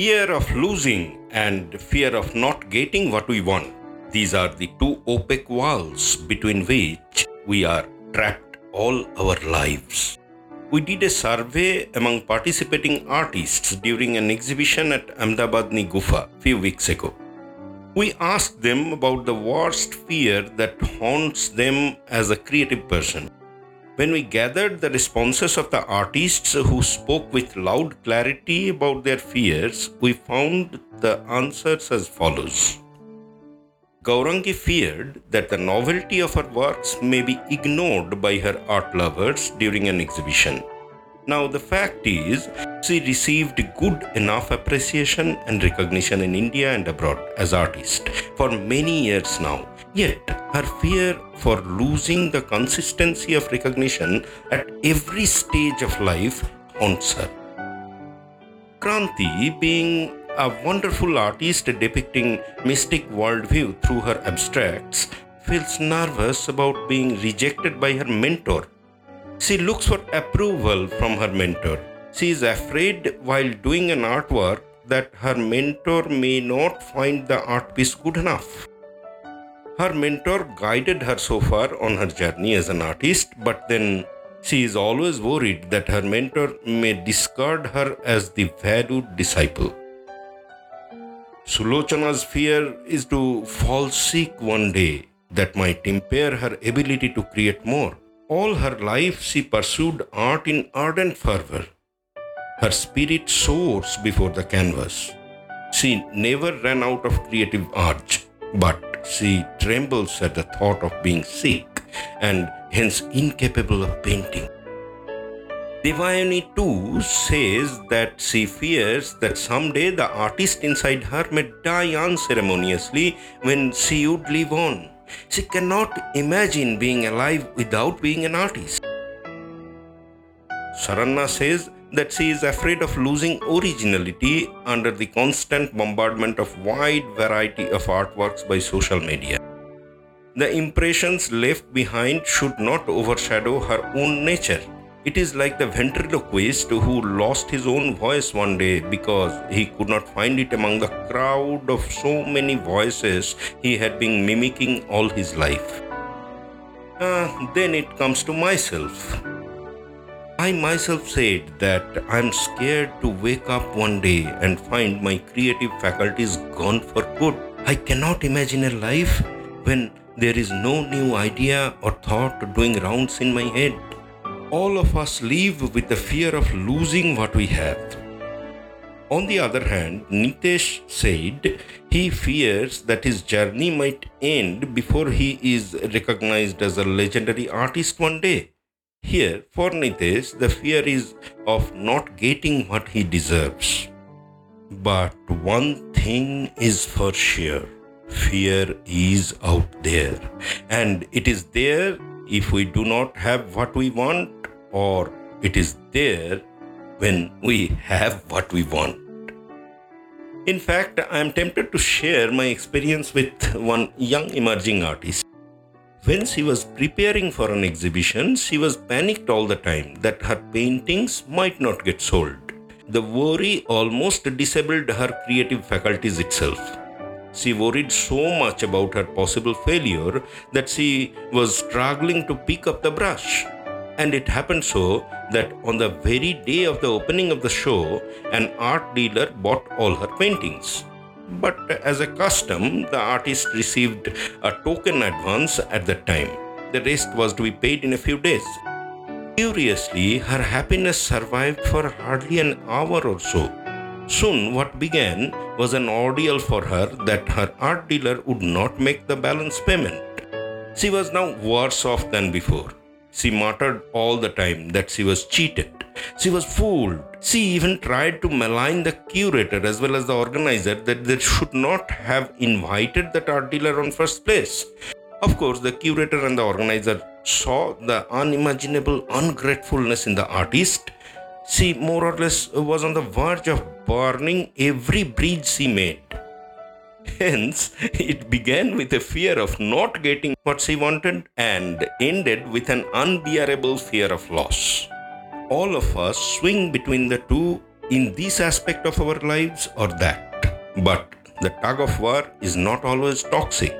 Fear of losing and fear of not getting what we want. These are the two opaque walls between which we are trapped all our lives. We did a survey among participating artists during an exhibition at Ahmedabad Gufa few weeks ago. We asked them about the worst fear that haunts them as a creative person. When we gathered the responses of the artists who spoke with loud clarity about their fears, we found the answers as follows. Gaurangi feared that the novelty of her works may be ignored by her art lovers during an exhibition. Now, the fact is, she received good enough appreciation and recognition in India and abroad as artist for many years now. Yet, her fear for losing the consistency of recognition at every stage of life haunts her. Kranti, being a wonderful artist depicting mystic worldview through her abstracts, feels nervous about being rejected by her mentor she looks for approval from her mentor. She is afraid while doing an artwork that her mentor may not find the art piece good enough. Her mentor guided her so far on her journey as an artist, but then she is always worried that her mentor may discard her as the valued disciple. Sulochana's fear is to fall sick one day that might impair her ability to create more. All her life she pursued art in ardent fervor. Her spirit soars before the canvas. She never ran out of creative urge, but she trembles at the thought of being sick and hence incapable of painting. Devayani too says that she fears that someday the artist inside her may die unceremoniously when she would live on. She cannot imagine being alive without being an artist. Saranna says that she is afraid of losing originality under the constant bombardment of wide variety of artworks by social media. The impressions left behind should not overshadow her own nature. It is like the ventriloquist who lost his own voice one day because he could not find it among the crowd of so many voices he had been mimicking all his life. Uh, then it comes to myself. I myself said that I'm scared to wake up one day and find my creative faculties gone for good. I cannot imagine a life when there is no new idea or thought doing rounds in my head all of us live with the fear of losing what we have. On the other hand, Nitesh said he fears that his journey might end before he is recognized as a legendary artist one day. Here, for Nitesh, the fear is of not getting what he deserves. But one thing is for sure fear is out there, and it is there if we do not have what we want or it is there when we have what we want. In fact, I am tempted to share my experience with one young emerging artist. When she was preparing for an exhibition, she was panicked all the time that her paintings might not get sold. The worry almost disabled her creative faculties itself. She worried so much about her possible failure that she was struggling to pick up the brush. And it happened so that on the very day of the opening of the show, an art dealer bought all her paintings. But as a custom, the artist received a token advance at that time. The rest was to be paid in a few days. Curiously, her happiness survived for hardly an hour or so. Soon, what began was an ordeal for her that her art dealer would not make the balance payment. She was now worse off than before. She muttered all the time that she was cheated. She was fooled. She even tried to malign the curator as well as the organizer that they should not have invited that art dealer on first place. Of course, the curator and the organizer saw the unimaginable ungratefulness in the artist. She more or less was on the verge of burning every bridge she made. Hence, it began with a fear of not getting what she wanted and ended with an unbearable fear of loss. All of us swing between the two in this aspect of our lives or that. But the tug of war is not always toxic.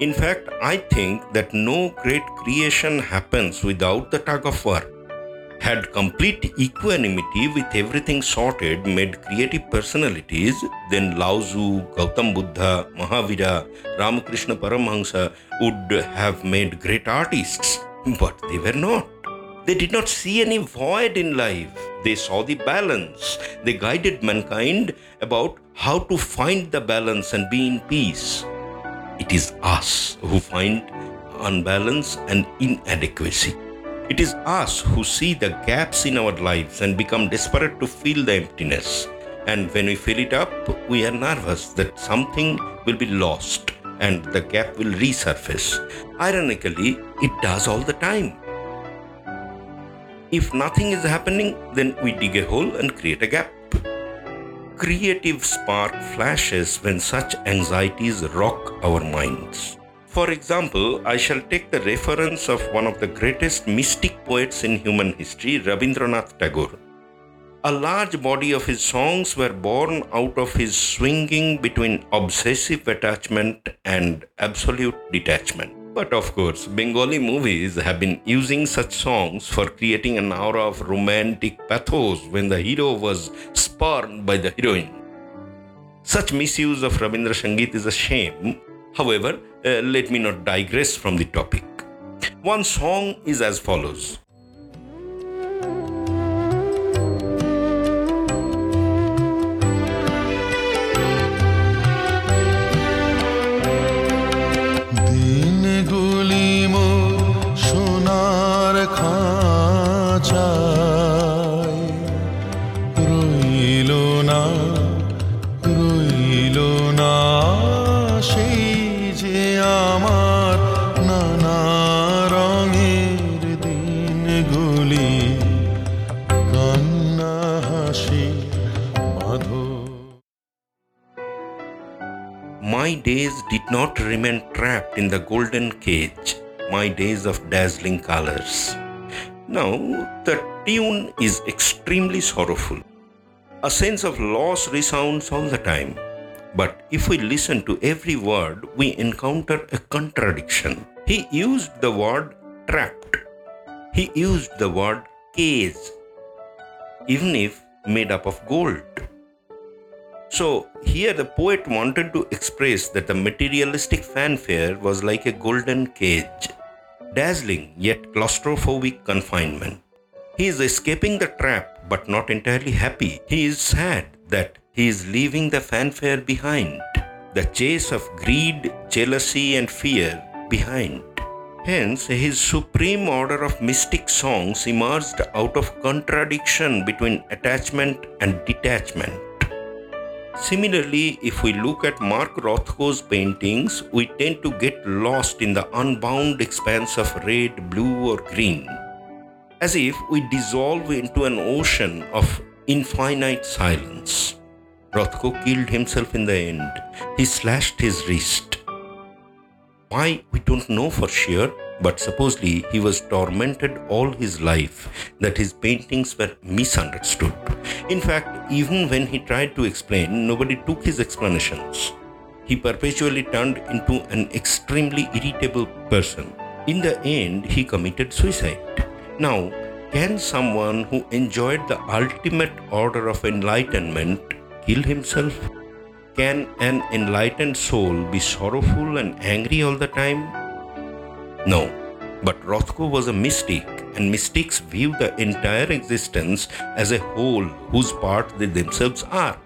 In fact, I think that no great creation happens without the tug of war had complete equanimity with everything sorted, made creative personalities, then Lao Tzu, Gautam Buddha, Mahavira, Ramakrishna Paramahansa would have made great artists. But they were not. They did not see any void in life. They saw the balance. They guided mankind about how to find the balance and be in peace. It is us who find unbalance and inadequacy. It is us who see the gaps in our lives and become desperate to fill the emptiness. And when we fill it up, we are nervous that something will be lost and the gap will resurface. Ironically, it does all the time. If nothing is happening, then we dig a hole and create a gap. Creative spark flashes when such anxieties rock our minds. For example, I shall take the reference of one of the greatest mystic poets in human history, Rabindranath Tagore. A large body of his songs were born out of his swinging between obsessive attachment and absolute detachment. But of course, Bengali movies have been using such songs for creating an aura of romantic pathos when the hero was spurned by the heroine. Such misuse of Rabindra Sangeet is a shame. However, uh, let me not digress from the topic. One song is as follows days did not remain trapped in the golden cage, my days of dazzling colors. Now, the tune is extremely sorrowful. A sense of loss resounds all the time. But if we listen to every word, we encounter a contradiction. He used the word trapped, he used the word cage, even if made up of gold. So, here the poet wanted to express that the materialistic fanfare was like a golden cage, dazzling yet claustrophobic confinement. He is escaping the trap but not entirely happy. He is sad that he is leaving the fanfare behind, the chase of greed, jealousy, and fear behind. Hence, his supreme order of mystic songs emerged out of contradiction between attachment and detachment. Similarly, if we look at Mark Rothko's paintings, we tend to get lost in the unbound expanse of red, blue, or green, as if we dissolve into an ocean of infinite silence. Rothko killed himself in the end. He slashed his wrist. Why, we don't know for sure, but supposedly he was tormented all his life that his paintings were misunderstood. In fact, even when he tried to explain, nobody took his explanations. He perpetually turned into an extremely irritable person. In the end, he committed suicide. Now, can someone who enjoyed the ultimate order of enlightenment kill himself? Can an enlightened soul be sorrowful and angry all the time? No. But Rothko was a mystic, and mystics view the entire existence as a whole whose part they themselves are.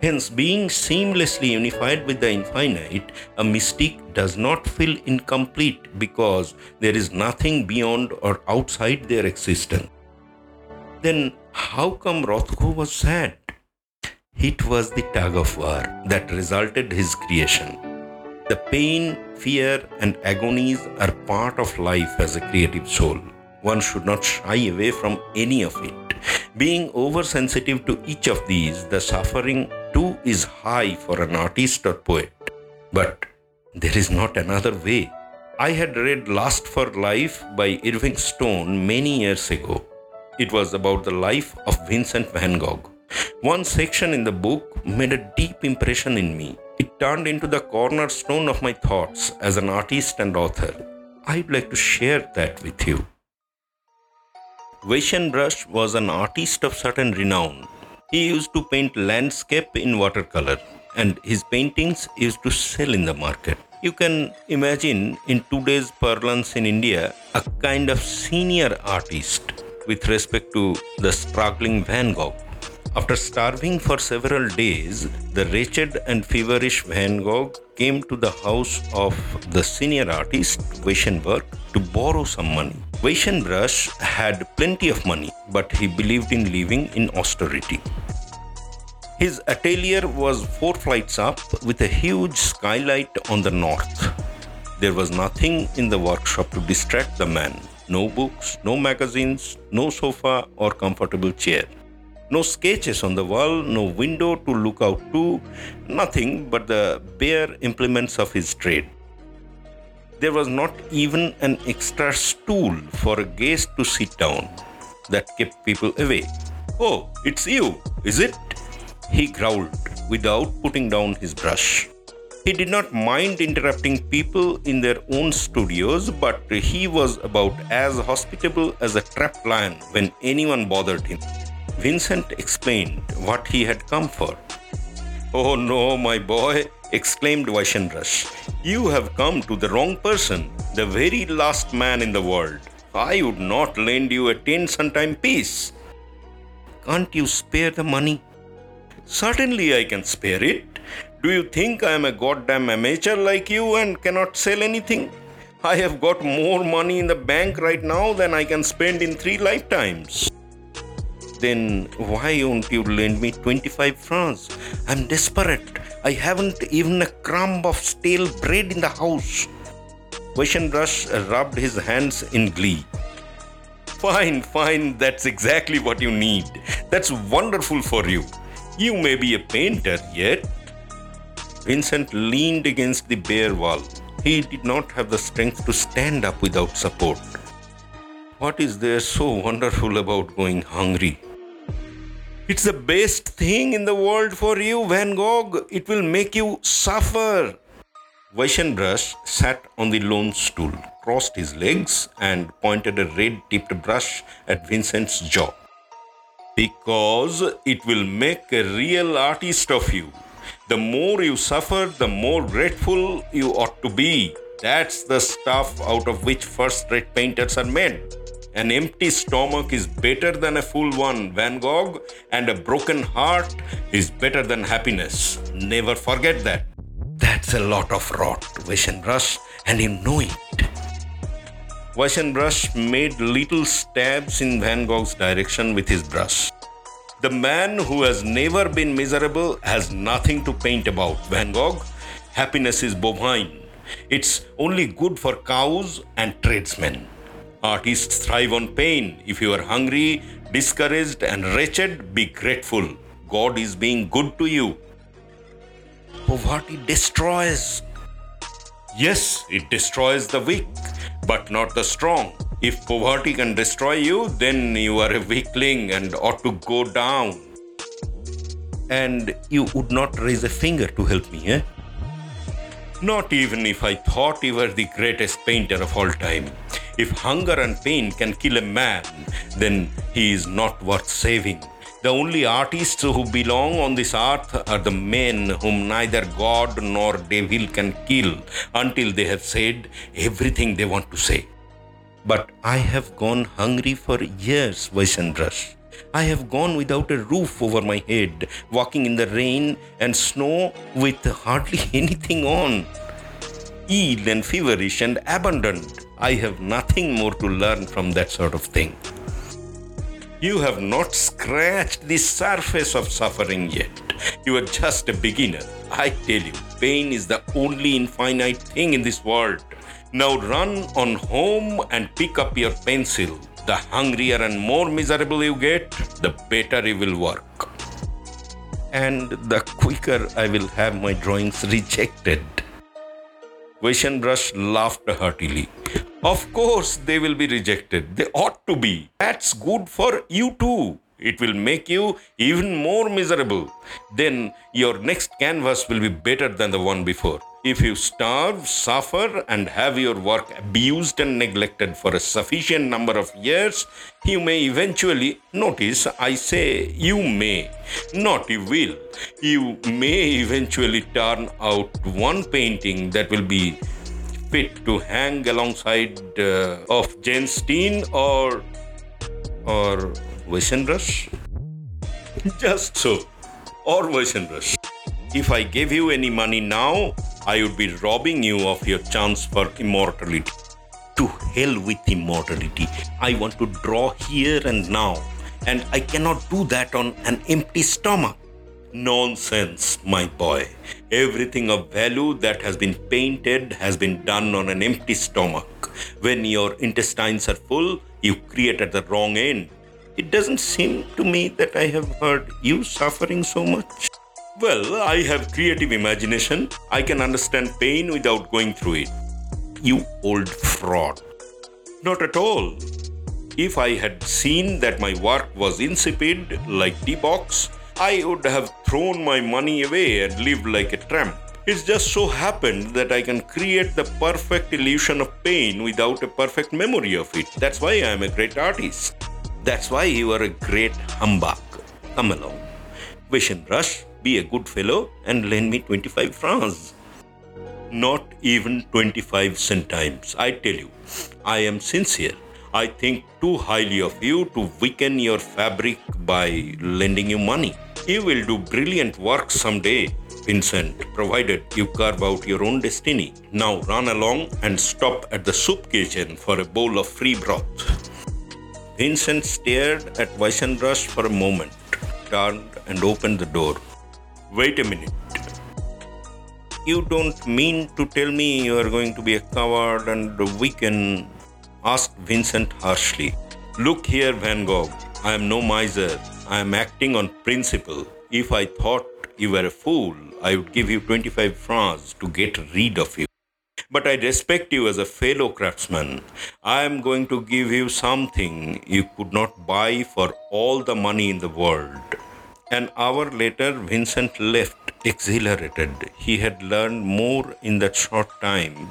Hence, being seamlessly unified with the infinite, a mystic does not feel incomplete because there is nothing beyond or outside their existence. Then, how come Rothko was sad? It was the tug of war that resulted his creation. The pain, fear, and agonies are part of life as a creative soul. One should not shy away from any of it. Being oversensitive to each of these, the suffering too is high for an artist or poet. But there is not another way. I had read Lust for Life by Irving Stone many years ago. It was about the life of Vincent van Gogh. One section in the book made a deep impression in me. Turned into the cornerstone of my thoughts as an artist and author. I'd like to share that with you. Weissenbruch was an artist of certain renown. He used to paint landscape in watercolor, and his paintings used to sell in the market. You can imagine in today's parlance in India a kind of senior artist with respect to the struggling Van Gogh. After starving for several days, the wretched and feverish Van Gogh came to the house of the senior artist Weissenbruch to borrow some money. Weissenbruch had plenty of money, but he believed in living in austerity. His atelier was four flights up with a huge skylight on the north. There was nothing in the workshop to distract the man no books, no magazines, no sofa or comfortable chair. No sketches on the wall, no window to look out to, nothing but the bare implements of his trade. There was not even an extra stool for a guest to sit down. That kept people away. Oh, it's you, is it? He growled without putting down his brush. He did not mind interrupting people in their own studios, but he was about as hospitable as a trapped lion when anyone bothered him. Vincent explained what he had come for. Oh no, my boy, exclaimed Weissenbruch. You have come to the wrong person, the very last man in the world. I would not lend you a 10 centime piece. Can't you spare the money? Certainly I can spare it. Do you think I am a goddamn amateur like you and cannot sell anything? I have got more money in the bank right now than I can spend in three lifetimes then why won't you lend me 25 francs? I'm desperate. I haven't even a crumb of stale bread in the house. Weissenbruch rubbed his hands in glee. Fine, fine, that's exactly what you need. That's wonderful for you. You may be a painter yet. Vincent leaned against the bare wall. He did not have the strength to stand up without support. What is there so wonderful about going hungry? It's the best thing in the world for you, Van Gogh. It will make you suffer. Weissenbruch sat on the lone stool, crossed his legs, and pointed a red tipped brush at Vincent's jaw. Because it will make a real artist of you. The more you suffer, the more grateful you ought to be. That's the stuff out of which first rate painters are made. An empty stomach is better than a full one, Van Gogh, and a broken heart is better than happiness. Never forget that. That's a lot of rot, Weissenbruch, and you know it. Weissenbruch made little stabs in Van Gogh's direction with his brush. The man who has never been miserable has nothing to paint about, Van Gogh. Happiness is bovine. It's only good for cows and tradesmen. Artists thrive on pain. If you are hungry, discouraged, and wretched, be grateful. God is being good to you. Poverty destroys. Yes, it destroys the weak, but not the strong. If poverty can destroy you, then you are a weakling and ought to go down. And you would not raise a finger to help me, eh? Not even if I thought you were the greatest painter of all time. If hunger and pain can kill a man, then he is not worth saving. The only artists who belong on this earth are the men whom neither God nor devil can kill until they have said everything they want to say. But I have gone hungry for years, Weissenbruch. I have gone without a roof over my head, walking in the rain and snow with hardly anything on. Ill and feverish and abandoned. I have nothing more to learn from that sort of thing. You have not scratched the surface of suffering yet. You are just a beginner. I tell you, pain is the only infinite thing in this world. Now run on home and pick up your pencil. The hungrier and more miserable you get, the better you will work. And the quicker I will have my drawings rejected. Weissenbruch laughed heartily. Of course, they will be rejected. They ought to be. That's good for you too. It will make you even more miserable. Then your next canvas will be better than the one before. If you starve, suffer, and have your work abused and neglected for a sufficient number of years, you may eventually notice I say you may, not you will. You may eventually turn out one painting that will be fit to hang alongside uh, of Jan Steen or or Weissenbruch? Just so, or Weissenbruch. If I gave you any money now, I would be robbing you of your chance for immortality. To hell with immortality. I want to draw here and now, and I cannot do that on an empty stomach. Nonsense, my boy. Everything of value that has been painted has been done on an empty stomach. When your intestines are full, you create at the wrong end. It doesn't seem to me that I have heard you suffering so much. Well, I have creative imagination. I can understand pain without going through it. You old fraud. Not at all. If I had seen that my work was insipid, like De Bock's, I would have thrown my money away and lived like a tramp. It's just so happened that I can create the perfect illusion of pain without a perfect memory of it. That's why I am a great artist. That's why you are a great humbug. Come along. Weissenbruch, be a good fellow and lend me 25 francs. Not even 25 centimes. I tell you, I am sincere. I think too highly of you to weaken your fabric by lending you money. You will do brilliant work someday, Vincent, provided you carve out your own destiny. Now run along and stop at the soup kitchen for a bowl of free broth. Vincent stared at Weissenbruch for a moment, turned and opened the door. Wait a minute. You don't mean to tell me you are going to be a coward and a weaken? asked Vincent harshly. Look here, Van Gogh. I am no miser. I am acting on principle. If I thought you were a fool, I would give you 25 francs to get rid of you. But I respect you as a fellow craftsman. I am going to give you something you could not buy for all the money in the world. An hour later, Vincent left exhilarated. He had learned more in that short time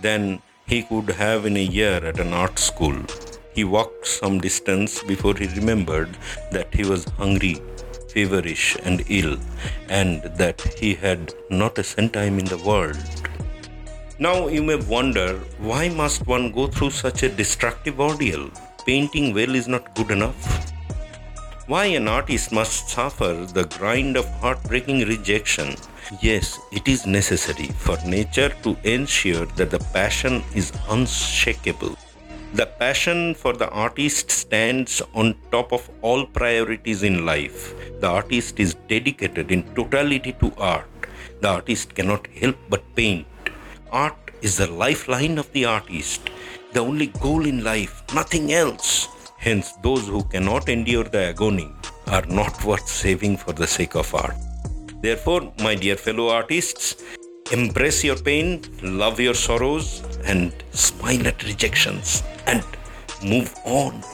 than he could have in a year at an art school. He walked some distance before he remembered that he was hungry, feverish, and ill, and that he had not a centime in the world. Now you may wonder why must one go through such a destructive ordeal? Painting well is not good enough. Why an artist must suffer the grind of heartbreaking rejection? Yes, it is necessary for nature to ensure that the passion is unshakable. The passion for the artist stands on top of all priorities in life. The artist is dedicated in totality to art. The artist cannot help but paint. Art is the lifeline of the artist, the only goal in life, nothing else. Hence, those who cannot endure the agony are not worth saving for the sake of art. Therefore, my dear fellow artists, embrace your pain, love your sorrows, and smile at rejections, and move on.